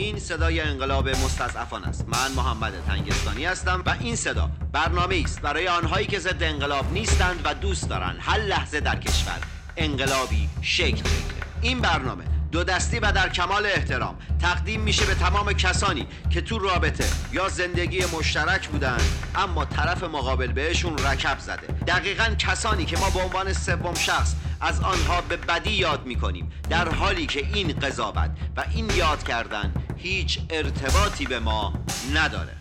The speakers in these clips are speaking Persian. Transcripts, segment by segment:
این صدای انقلاب مستضعفان است. من محمد تنگستانی هستم و این صدا برنامه است برای آنهایی که ضد انقلاب نیستند و دوست دارند. هر لحظه در کشور انقلابی شکل بگیره این برنامه دو دستی و در کمال احترام تقدیم میشه به تمام کسانی که تو رابطه یا زندگی مشترک بودن اما طرف مقابل بهشون رکب زده. دقیقا کسانی که ما به عنوان سوم شخص از آنها به بدی یاد می‌کنیم در حالی که این قضاوت و این یاد کردن هیچ ارتباطی به ما نداره.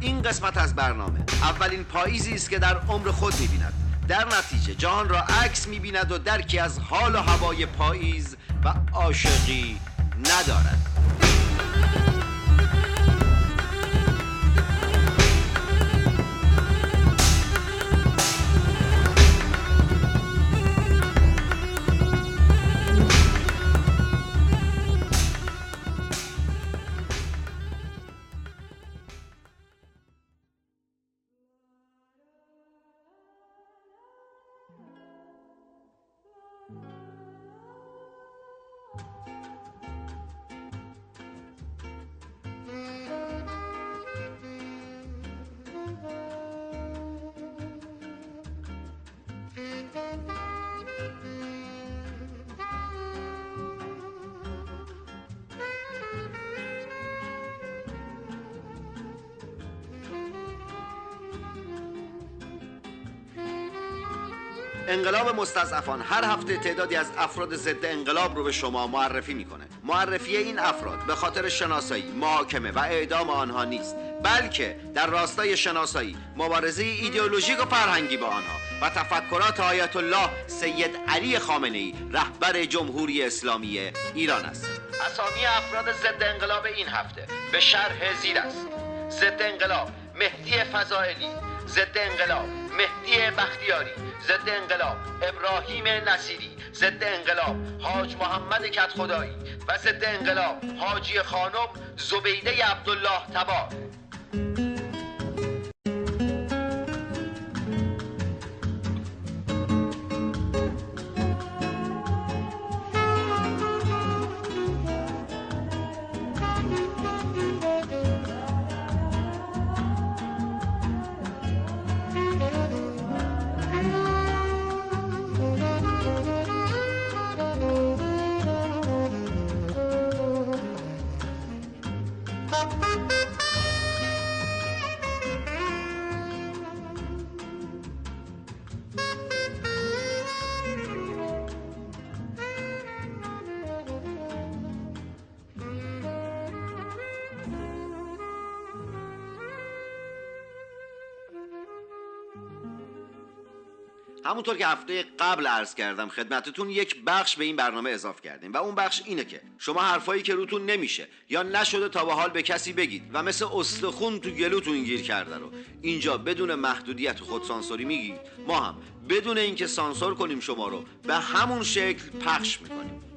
این قسمت از برنامه اولین پاییزی است که در عمر خود می‌بیند. در نتیجه جهان را عکس می‌بیند و درکی از حال و هوای پاییز و عاشقی ندارد. انقلاب مستضعفان هر هفته تعدادی از افراد ضد انقلاب رو به شما معرفی می‌کنه. معرفی این افراد به خاطر شناسایی محاکمه و اعدام آنها نیست بلکه در راستای شناسایی مبارزه ایدئولوژیک و فرهنگی با آنها. و تفکرات آیت الله سید علی خامنه ای رهبر جمهوری اسلامی ایران است. اسامی افراد ضد انقلاب این هفته به شرح زیر است. ضد انقلاب مهدی فضائلی. ضد انقلاب مهدی بختیاری. ضد انقلاب ابراهیم نصیری. ضد انقلاب حاج محمد کت خدایی و ضد انقلاب حاجی خانم زبیده عبدالله تبار همونطور که هفته قبل عرض کردم خدمتتون یک بخش به این برنامه اضاف کردیم. و اون بخش اینه که شما حرفایی که روتون نمیشه یا نشده تا به حال به کسی بگید و مثل استخون تو گلوتون گیر کرده رو. اینجا بدون محدودیت خودسانسوری میگید. ما هم بدون اینکه سانسور کنیم شما رو به همون شکل پخش می‌کنیم.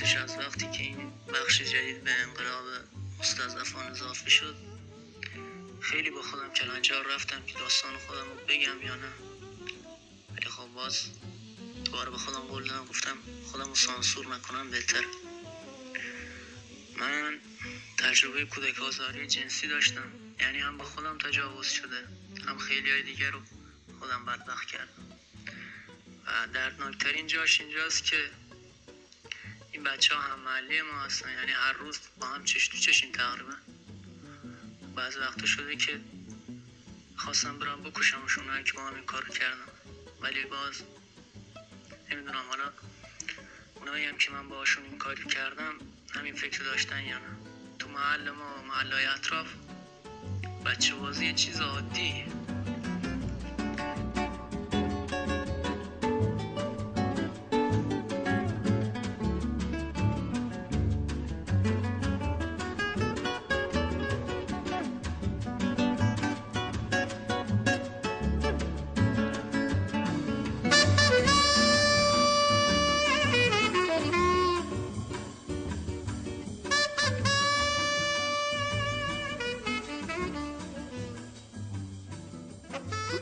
راستش از وقتی که این بخش جدید به انقلاب مستضعفان اضافه شد خیلی با خودم کلنجار رفتم که داستان خودم رو بگم یا نه. ولی خب باز دوباره به خودم قول دادم گفتم خودم رو سانسور نکنم بهتر. من تجربه کودک آزاری جنسی داشتم یعنی هم با خودم تجاوز شده هم خیلی های دیگر رو خودم بدبخت کردم. و دردناکترین جاش اینجاست که این بچه ها هم محلی ما هستن. یعنی هر روز با هم چش تو چشیم تقریبا. بعض وقتا شده که خواستم برم بکشمشون که با هم این کار کردم ولی باز نمی‌دونم حالا اونایی هم که من باشون این کاری کردم همین فکر داشتن یا نه؟ تو محل ما محل های اطراف بچه بازی چیز عادیه.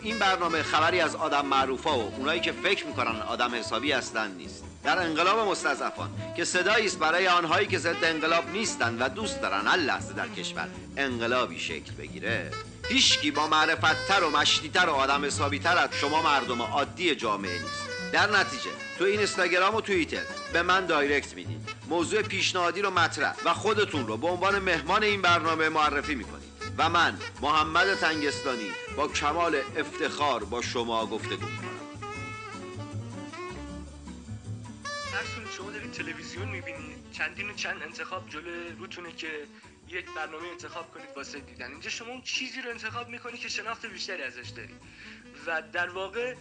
این برنامه خبری از آدم معروفا و اونایی که فکر می‌کنن آدم حسابی هستن نیست. در انقلاب مستضعفان که صدایی است برای آنهایی که ضد انقلاب نیستند و دوست دارن هر لحظه در کشور انقلابی شکل بگیره. هیچکی با معرفتتر و مشتیتر و آدم حسابیتر از شما مردم عادی جامعه نیست. در نتیجه تو این اینستاگرام و توییتر به من دایرکت میدین. موضوع پیشنهادی رو مطرح و خودتون رو به عنوان مهمان این برنامه معرفی می‌کنید و من محمد تنگستانی با کمال افتخار با شما گفتگو می‌کنم. هر شما دارید تلویزیون می‌بینید چندین و چند انتخاب جلو روتونه که یک برنامه انتخاب کنید واسه دیدن. اینجا شما اون چیزی رو انتخاب می‌کنید که شناخت بیشتری ازش دارید و در واقع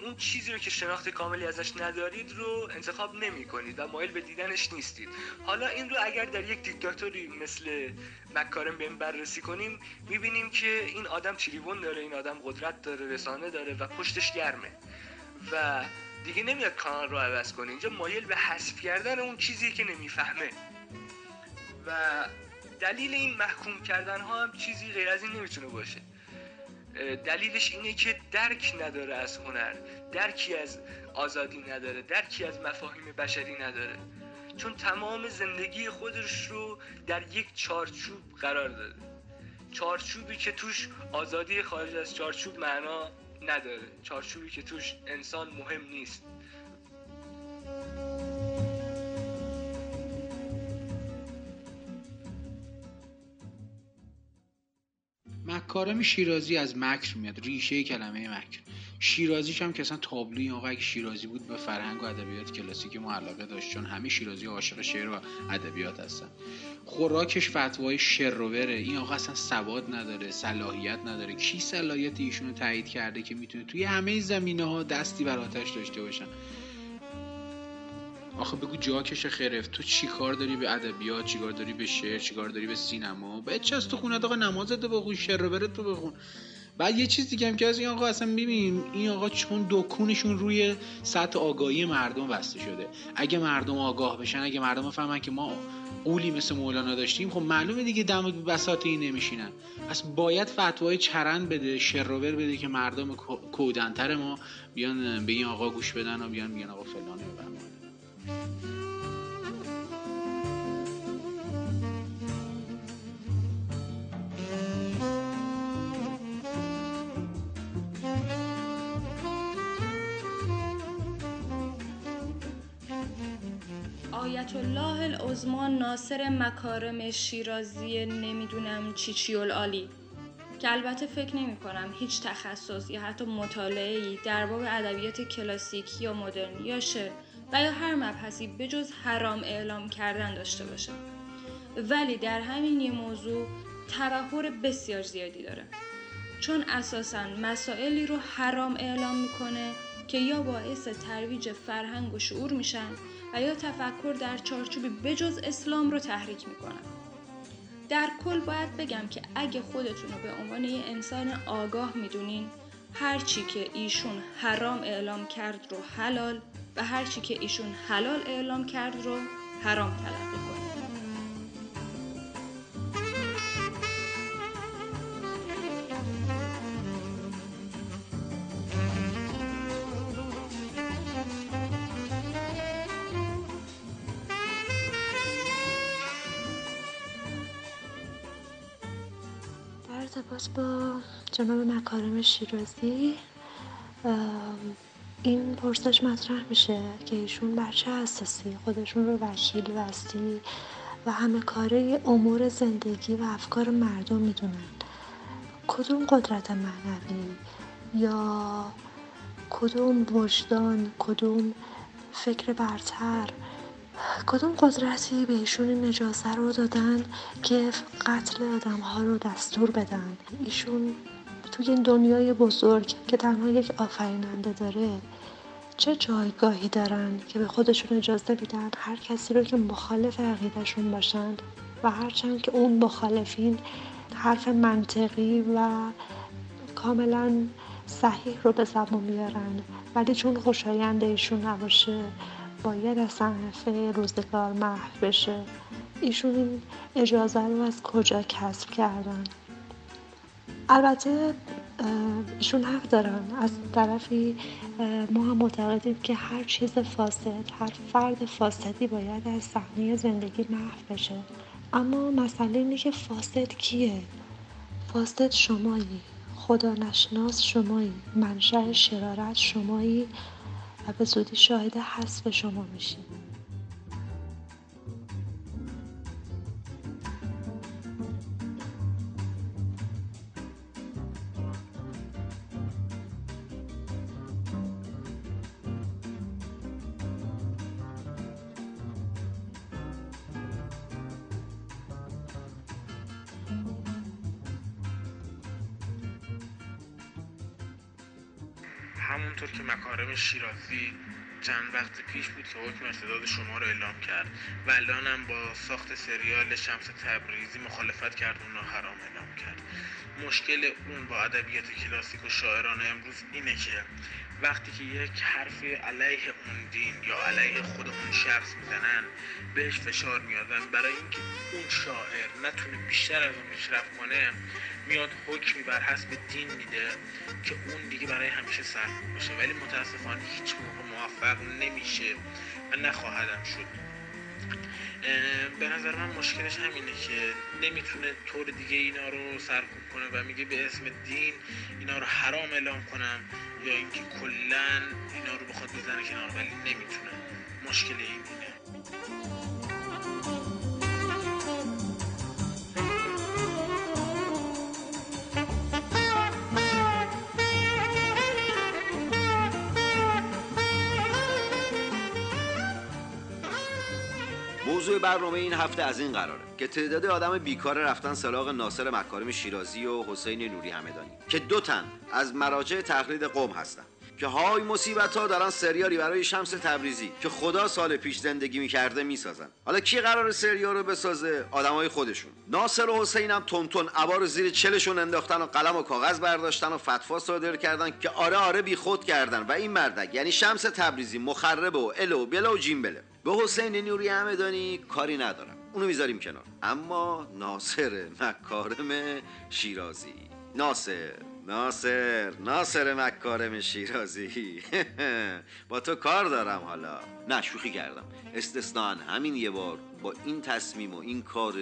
اون چیزی رو که شناخت کاملی ازش ندارید رو انتخاب نمی کنید و مایل به دیدنش نیستید. حالا این رو اگر در یک دیکتاتوری مثل مکارم بهم بررسی کنیم می‌بینیم که این آدم تریبون داره این آدم قدرت داره رسانه داره و پشتش گرمه. و دیگه نمیاد کانال رو عوض کنه. اینجا مایل به حذف کردن اون چیزی که نمی‌فهمه. و دلیل این محکوم کردن ها هم چیزی غیر از این نمی‌تونه باشه. دلیلش اینه که درک نداره از هنر درکی از آزادی نداره درکی از مفاهیم بشری نداره. چون تمام زندگی خودش رو در یک چارچوب قرار داده. چارچوبی که توش آزادی خارج از چارچوب معنا نداره. چارچوبی که توش انسان مهم نیست. مکارم شیرازی از مکر میاد ریشه کلمه مکر. شیرازیش هم که اصلا تابلوی آقا اگه شیرازی بود به فرهنگ و ادبیات کلاسیک ما علاقه داشت چون همه شیرازی عاشق شعر و ادبیات هستن. خوراکش فتوای شروره این آقا اصلا سواد نداره صلاحیت نداره. کی صلاحیت ایشونو تایید کرده که می‌تونه توی همه زمینه ها دستی بر آتش داشته باشن آخه بگو جاکش خرفت تو چی کار داری به ادبیات؟ چی کار داری به شعر؟ چی کار داری به سینما؟ به چه تو خونه آقا نمازت رو بخون شعر رو تو بخون. بعد یه چیز دیگه هم که از این آقا اصلا ببین این آقا چون دکونشون روی سطح آگاهی مردم بسته شده. اگه مردم آگاه بشن اگه مردم فهمن که ما قولی مثل مولانا داشتیم خب معلومه دیگه دم بساط این نمیشینن. پس باید فتوای چرند بده شروور بده که مردم کودنتر ما بیان به این آقا گوش بدن و بیان بیان آقا فلانه آیت الله العظمان ناصر مکارم شیرازی نمی‌دونم چی چی عالی که البته فکر نمی کنم هیچ تخصص یا حتی مطالعه در باب ادبیات کلاسیک یا مدرن یا شعر و یا هر مبحثی بجز حرام اعلام کردن داشته باشه. ولی در همین یه موضوع تبهر بسیار زیادی داره. چون اساسا مسائلی رو حرام اعلام می‌کنه که یا باعث ترویج فرهنگ و شعور میشن و یا تفکر در چارچوبی بجز اسلام رو تحریک می‌کنن در کل باید بگم که اگه خودتون رو به عنوان یه انسان آگاه می‌دونین هر چی که ایشون حرام اعلام کرد رو حلال و هر چی که ایشون حلال اعلام کرد رو حرام تلقی ارتباط با جناب مکارم شیرازی. این پرسش مطرح میشه که ایشون بر چه اساسی خودشون رو وکیل وستی و همه کاره امور زندگی و افکار مردم می‌دونن. کدوم قدرت معنوی یا کدوم وجدان کدوم فکر برتر؟ کدوم قدرتی به ایشون این اجازه رو دادن که قتل آدم ها رو دستور بدن؟ ایشون توی این دنیای بزرگ که تنها یک آفریننده داره چه جایگاهی دارن که به خودشون اجازه میدن هر کسی رو که مخالف عقیدهشون باشن و هرچند که اون مخالفین حرف منطقی و کاملا صحیح رو به زبان میارن ولی چون خوشایند ایشون نباشه باید از صحنه روزگار محو بشه. ایشون این اجازه رو از کجا کسب کردن؟ البته ایشون حق دارن. از طرفی ما هم معتقدیم که هر چیز فاسد هر فرد فاسدی باید از صحنه زندگی محو بشه. اما مسئله اینه که فاسد کیه؟ فاسد شمایی. خدا نشناس شمایی. منشأ شرارت شمایی. و به زودی شاهد حذف شما میشیم. حکم ارتداد شما رو اعلام کرد. و الانم با ساخت سریال شمس تبریزی مخالفت کرد اون رو حرام اعلام کرد. مشکل اون با ادبیات کلاسیک و شاعران امروز اینه که وقتی که یک حرف علیه اون دین یا علیه خود اون شخص می‌زنن بهش فشار میادن. برای اینکه اون شاعر نتونه بیشتر از اون پیشرفت کنه میاد حکمی بر حسب دین میده که اون دیگه برای همیشه سرکوب بشه ولی متاسفانه هیچ موقع موفق نمیشه و نخواهدم شد. به نظر من مشکلش همینه که نمی‌تونه طور دیگه اینا رو سرکوب کنه و میگه به اسم دین اینا رو حرام اعلام کنم یا اینکه کلا اینا رو بخواد بزنه کنار ولی نمی‌تونه. مشکل این اینه. موضوع برنامه این هفته از این قراره که تعداد آدم بیکاره رفتن سراغ ناصر مکارم شیرازی و حسین نوری همدانی که دو تن از مراجع تقلید قوم هستن. که های مصیبت ها دارن سریالی برای شمس تبریزی که خدا سال پیش زندگی می‌کرده می‌سازن. حالا کی قرار سریال رو بسازه؟ آدمای خودشون. ناصر و حسین هم تون عبار زیر چلشون انداختن و قلم و کاغذ برداشتن و فتوا صادر کردن که آره آره بی خود کردن و این مردک. یعنی شمس تبریزی مخرب و ال و بلا و جیم بله. به حسین نوری همدانی کاری ندارم. اونو می‌ذاریم کنار. اما ناصر مکارم شیرازی. ناصر. ناصر ناصر مکارم شیرازی. با تو کار دارم حالا. نه شوخی کردم. استثنان همین یه بار با این تصمیم و این کار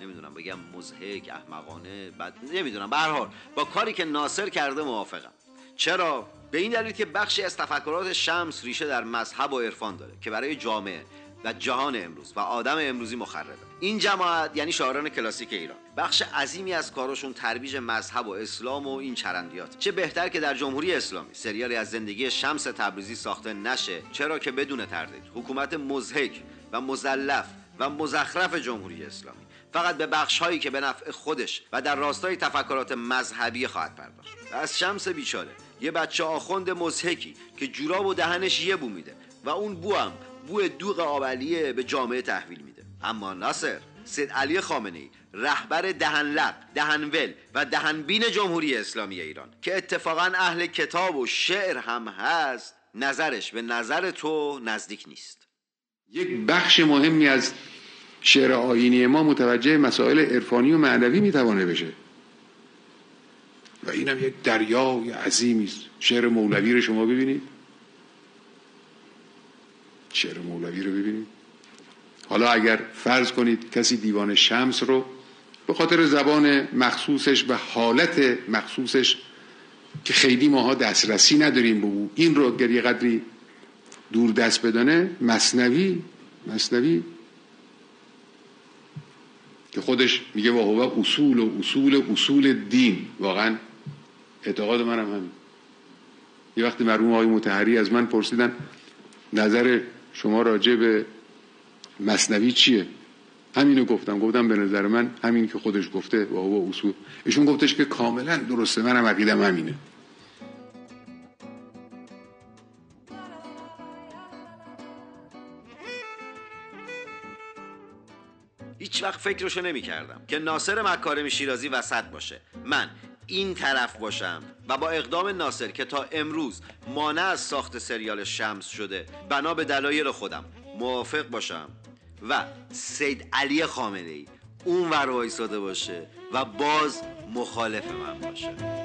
نمی‌دونم بگم مزهک احمقانه بد نمی‌دونم. به حال با کاری که ناصر کرده موافقم. چرا؟ به این دلیل که بخشی از تفکرات شمس ریشه در مذهب و عرفان داره که برای جامعه و جهان امروز و آدم امروزی مخربه. این جماعت یعنی شاعران کلاسیک ایران. بخش عظیمی از کارشون ترویج مذهب و اسلام و این چرندیات. چه بهتر که در جمهوری اسلامی. سریالی از زندگی شمس تبریزی ساخته نشه. چرا که بدون تردید. حکومت مزهک و مزلف و مزخرف جمهوری اسلامی. فقط به بخش هایی که به نفع خودش و در راستای تفکرات مذهبی خواهد پرداخت. و از شمس بیچاره. یه بچه آخوند مزهکی که جوراب و دهنش یه بو میده. و اون بو هم بو دوغ آبلیه به جامعه تحویل میده. اما ناصر سید علی خامنه ای رهبر دهنلق دهنول و دهنبین جمهوری اسلامی ایران که اتفاقا اهل کتاب و شعر هم هست نظرش به نظر تو نزدیک نیست. یک بخش مهمی از شعر آینی ما متوجه مسائل عرفانی و معنوی می‌توانه بشه. و اینم یک دریای عظیمی است. شعر مولوی رو شما ببینید. شعر مولوی رو ببینید. حالا اگر فرض کنید کسی دیوان شمس رو به خاطر زبان مخصوصش و حالت مخصوصش که خیلی ماها دسترسی نداریم به او این رو اگر یه قدری دور دست بدانه مصنوی مصنوی که خودش میگه و هو اصول و اصول اصول دین. واقعا اعتقاد منم همین. یه وقتی مرحوم آقای متحری از من پرسیدن نظر شما راجع به مصنوی چیه؟ همینو گفتم. گفتم به نظر من همین که خودش گفته و هو اصول. ایشون گفتش که کاملا درسته. منم عقیدم همینه. هیچ وقت فکرشو نمی کردم که ناصر مکارم شیرازی وسط باشه. من این طرف باشم و با اقدام ناصر که تا امروز مانع از ساخت سریال شمس شده بنا به دلایل خودم موافق باشم. و سید علی خامنه ای اون ور وایساده باشه و باز مخالف من باشه.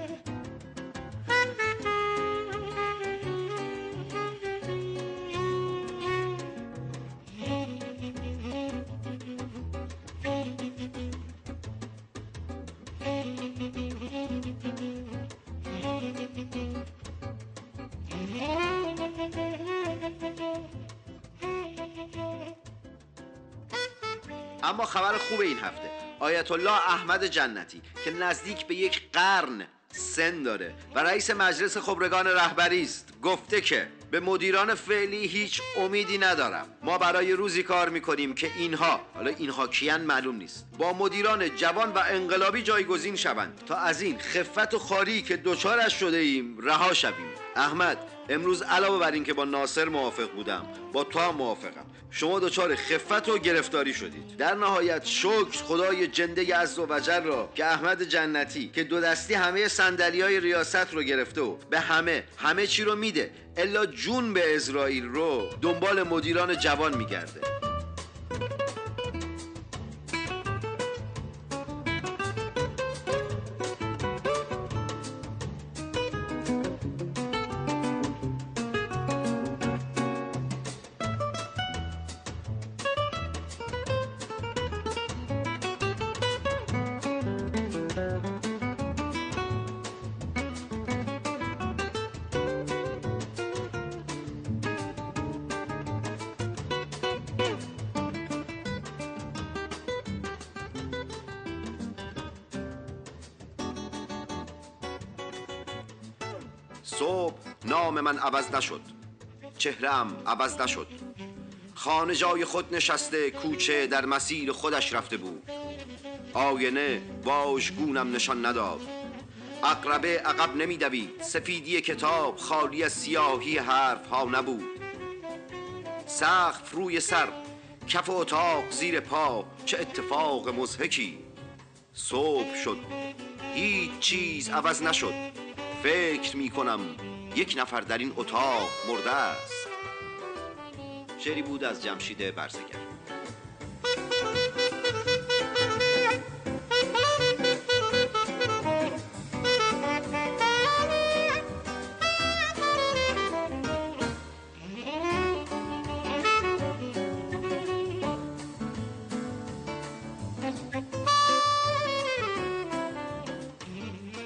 اما خبر خوب این هفته. آیت الله احمد جنتی که نزدیک به یک قرن سن داره و رئیس مجلس خبرگان رهبری است گفته که به مدیران فعلی هیچ امیدی ندارم. ما برای روزی کار می‌کنیم که اینها حالا اینها کیان معلوم نیست با مدیران جوان و انقلابی جایگزین شوند تا از این خفت و خاری که دچارش شده ایم رها شویم. احمد امروز علاوه بر اینکه با ناصر موافق بودم با تو هم موافقم. شما دچار خفت و گرفتاری شدید. در نهایت شکر خدای جنده عز و وجل را که احمد جنتی که دو دستی همه صندلی های ریاست رو گرفته و به همه همه چی رو میده الا جون به اسرائیل رو دنبال مدیران جوان میگرده. من عوض نشد. چهرم عوض نشد. خانه جای خود نشسته کوچه در مسیر خودش رفته بود. آینه گونم نشان نداد. اقربه عقب نمیدوید. سفیدی کتاب خالی از سیاهی حرف ها نبود. سقف روی سر کف اتاق زیر پا. چه اتفاق مزهکی صبح شد. هیچ چیز عوض نشد. فکر می کنم یک نفر در این اتاق مرده است. شعری بود از جمشید برزگر.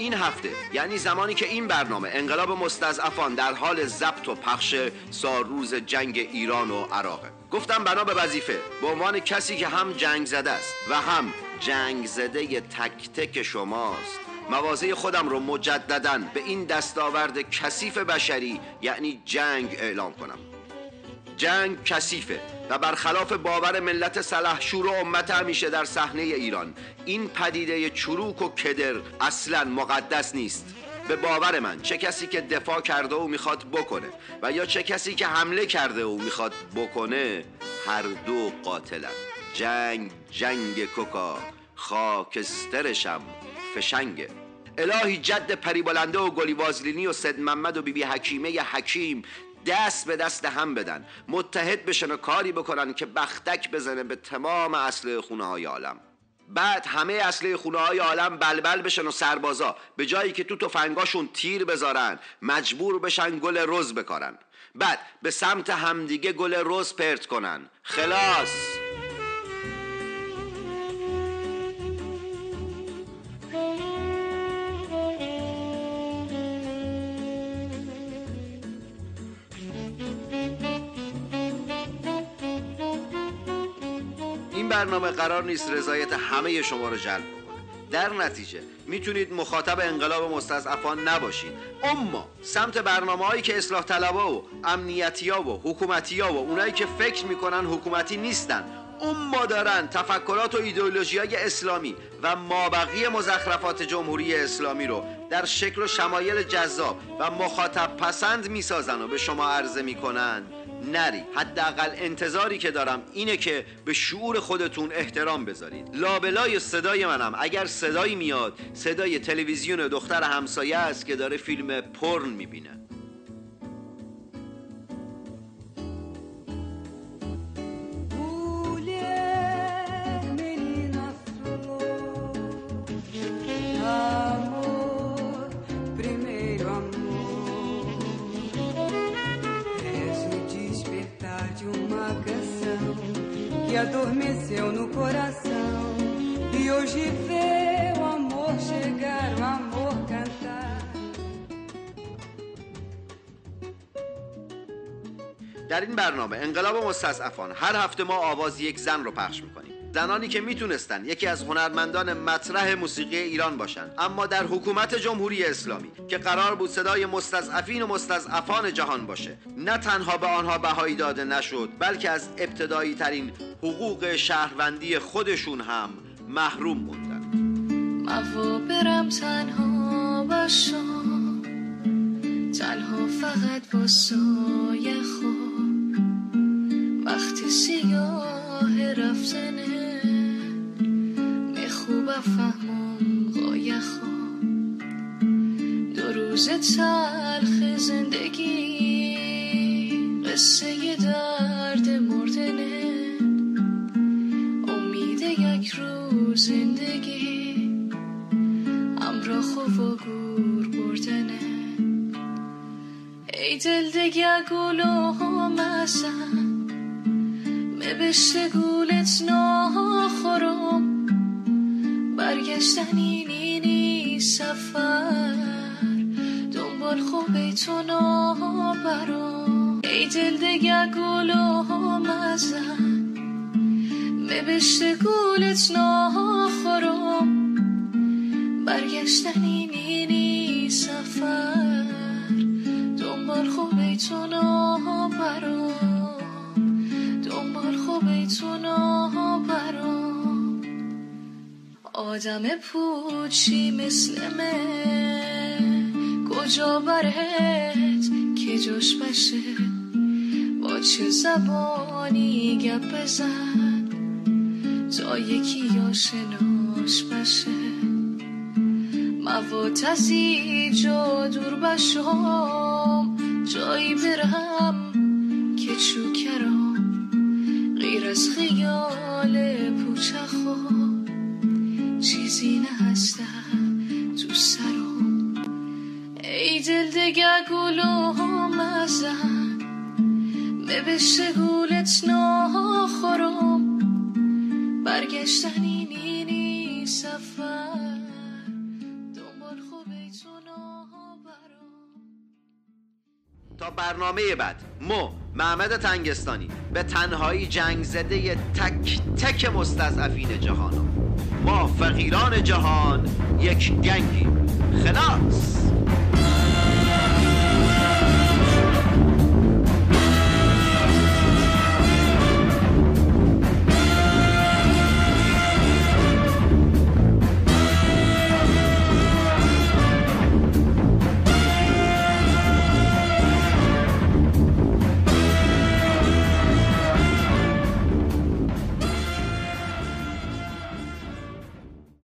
این هفته یعنی زمانی که این برنامه انقلاب مستضعفان در حال ضبط و پخش سالروز جنگ ایران و عراقه گفتم بنا به وظیفه. به عنوان کسی که هم جنگ زده است و هم جنگ زده تک تک شماست. موازه خودم رو مجددا به این دستاورد کثیف بشری یعنی جنگ اعلام کنم. جنگ کثیفه و برخلاف باور ملت سلحشور و امت همیشه در صحنه ایران این پدیده چروک و کدر اصلا مقدس نیست. به باور من چه کسی که دفاع کرده و می‌خواد بکنه و یا چه کسی که حمله کرده و می‌خواد بکنه هر دو قاتلن. جنگ جنگ کوکا خاکسترشم فشنگه الهی جد پریبالنده و گلی وازلینی و سید محمد و بیبی بی حکیمه حکیم دست به دست هم بدن. متحد بشن و کاری بکنن که بختک بزنه به تمام اصل خونه های عالم. بعد همه اصله خونه های عالم بلبل بشن و سربازا به جایی که تو تفنگاشون تیر بذارن مجبور بشن گل رز بکارن. بعد به سمت همدیگه گل رز پرت کنن. خلاص! برنامه قرار نیست رضایت همه شما رو جلب کنه در نتیجه می‌تونید مخاطب انقلاب مستضعفان نباشید اما سمت برنامه هایی که اصلاح طلبا و امنیتی ها و حکومتی ها و اونایی که فکر می‌کنن حکومتی نیستن اما دارن تفکرات و ایدئولوژی های اسلامی و مابقی مزخرفات جمهوری اسلامی رو در شکل و شمایل جذاب و مخاطب پسند می‌سازن و به شما عرضه می‌کنن. نری. حداقل انتظاری که دارم اینه که به شعور خودتون احترام بذارید. لابلای صدای منم. اگر صدایی میاد صدای تلویزیون دختر همسایه است که داره فیلم پرن می‌بینه. Adormeceu no coração e hoje vê o amor chegar, o amor cantar. در این برنامه انقلاب مستضعفان هر هفته ما آواز یک زن رو پخش می‌کنیم زنانی که می‌تونستن یکی از هنرمندان مطرح موسیقی ایران باشن اما در حکومت جمهوری اسلامی که قرار بود صدای مستضعفین و مستضعفان جهان باشه نه تنها به آنها بهایی داده نشد بلکه از ابتدایی ترین حقوق شهروندی خودشون هم محروم موندن. موا برم تنها باشم تنها فقط با سایه خواب وقتی سیاه رفتنه میخوب فهمم قایه خواب دو روز تلخ زندگی قصه درد مردنه امید یک روز زندگی همراه و گور بردنه ای دل دگه گلو مزن مبشت گولت ناخورم برگشتن اینی سفر. دنبال خوب تو نابرم ای دل دگه گلو مزن. مبشت گولت ناخورم. برگشتن اینی سفر. دنبال خوب تو نابرم دنبال خوب تو آدم پوچی مثل من. کجا برهت که جاش بشه؟ با چه زبانی گپ بزن؟ تا یکی آشناش بشه. موات از اینجا دور بشم جایی برم که چوکرم. غیر از خیال نهستم تو سرم ای دل دگه گلو مزن. ببشت گولت ناخورم. برگشتن اینی سفر. نابرم تا برنامه بعد مو محمد تنگستانی به تنهایی جنگ زده تک تک مستضعفین جهانم. ما فقیران جهان یک گنگی. خلاص.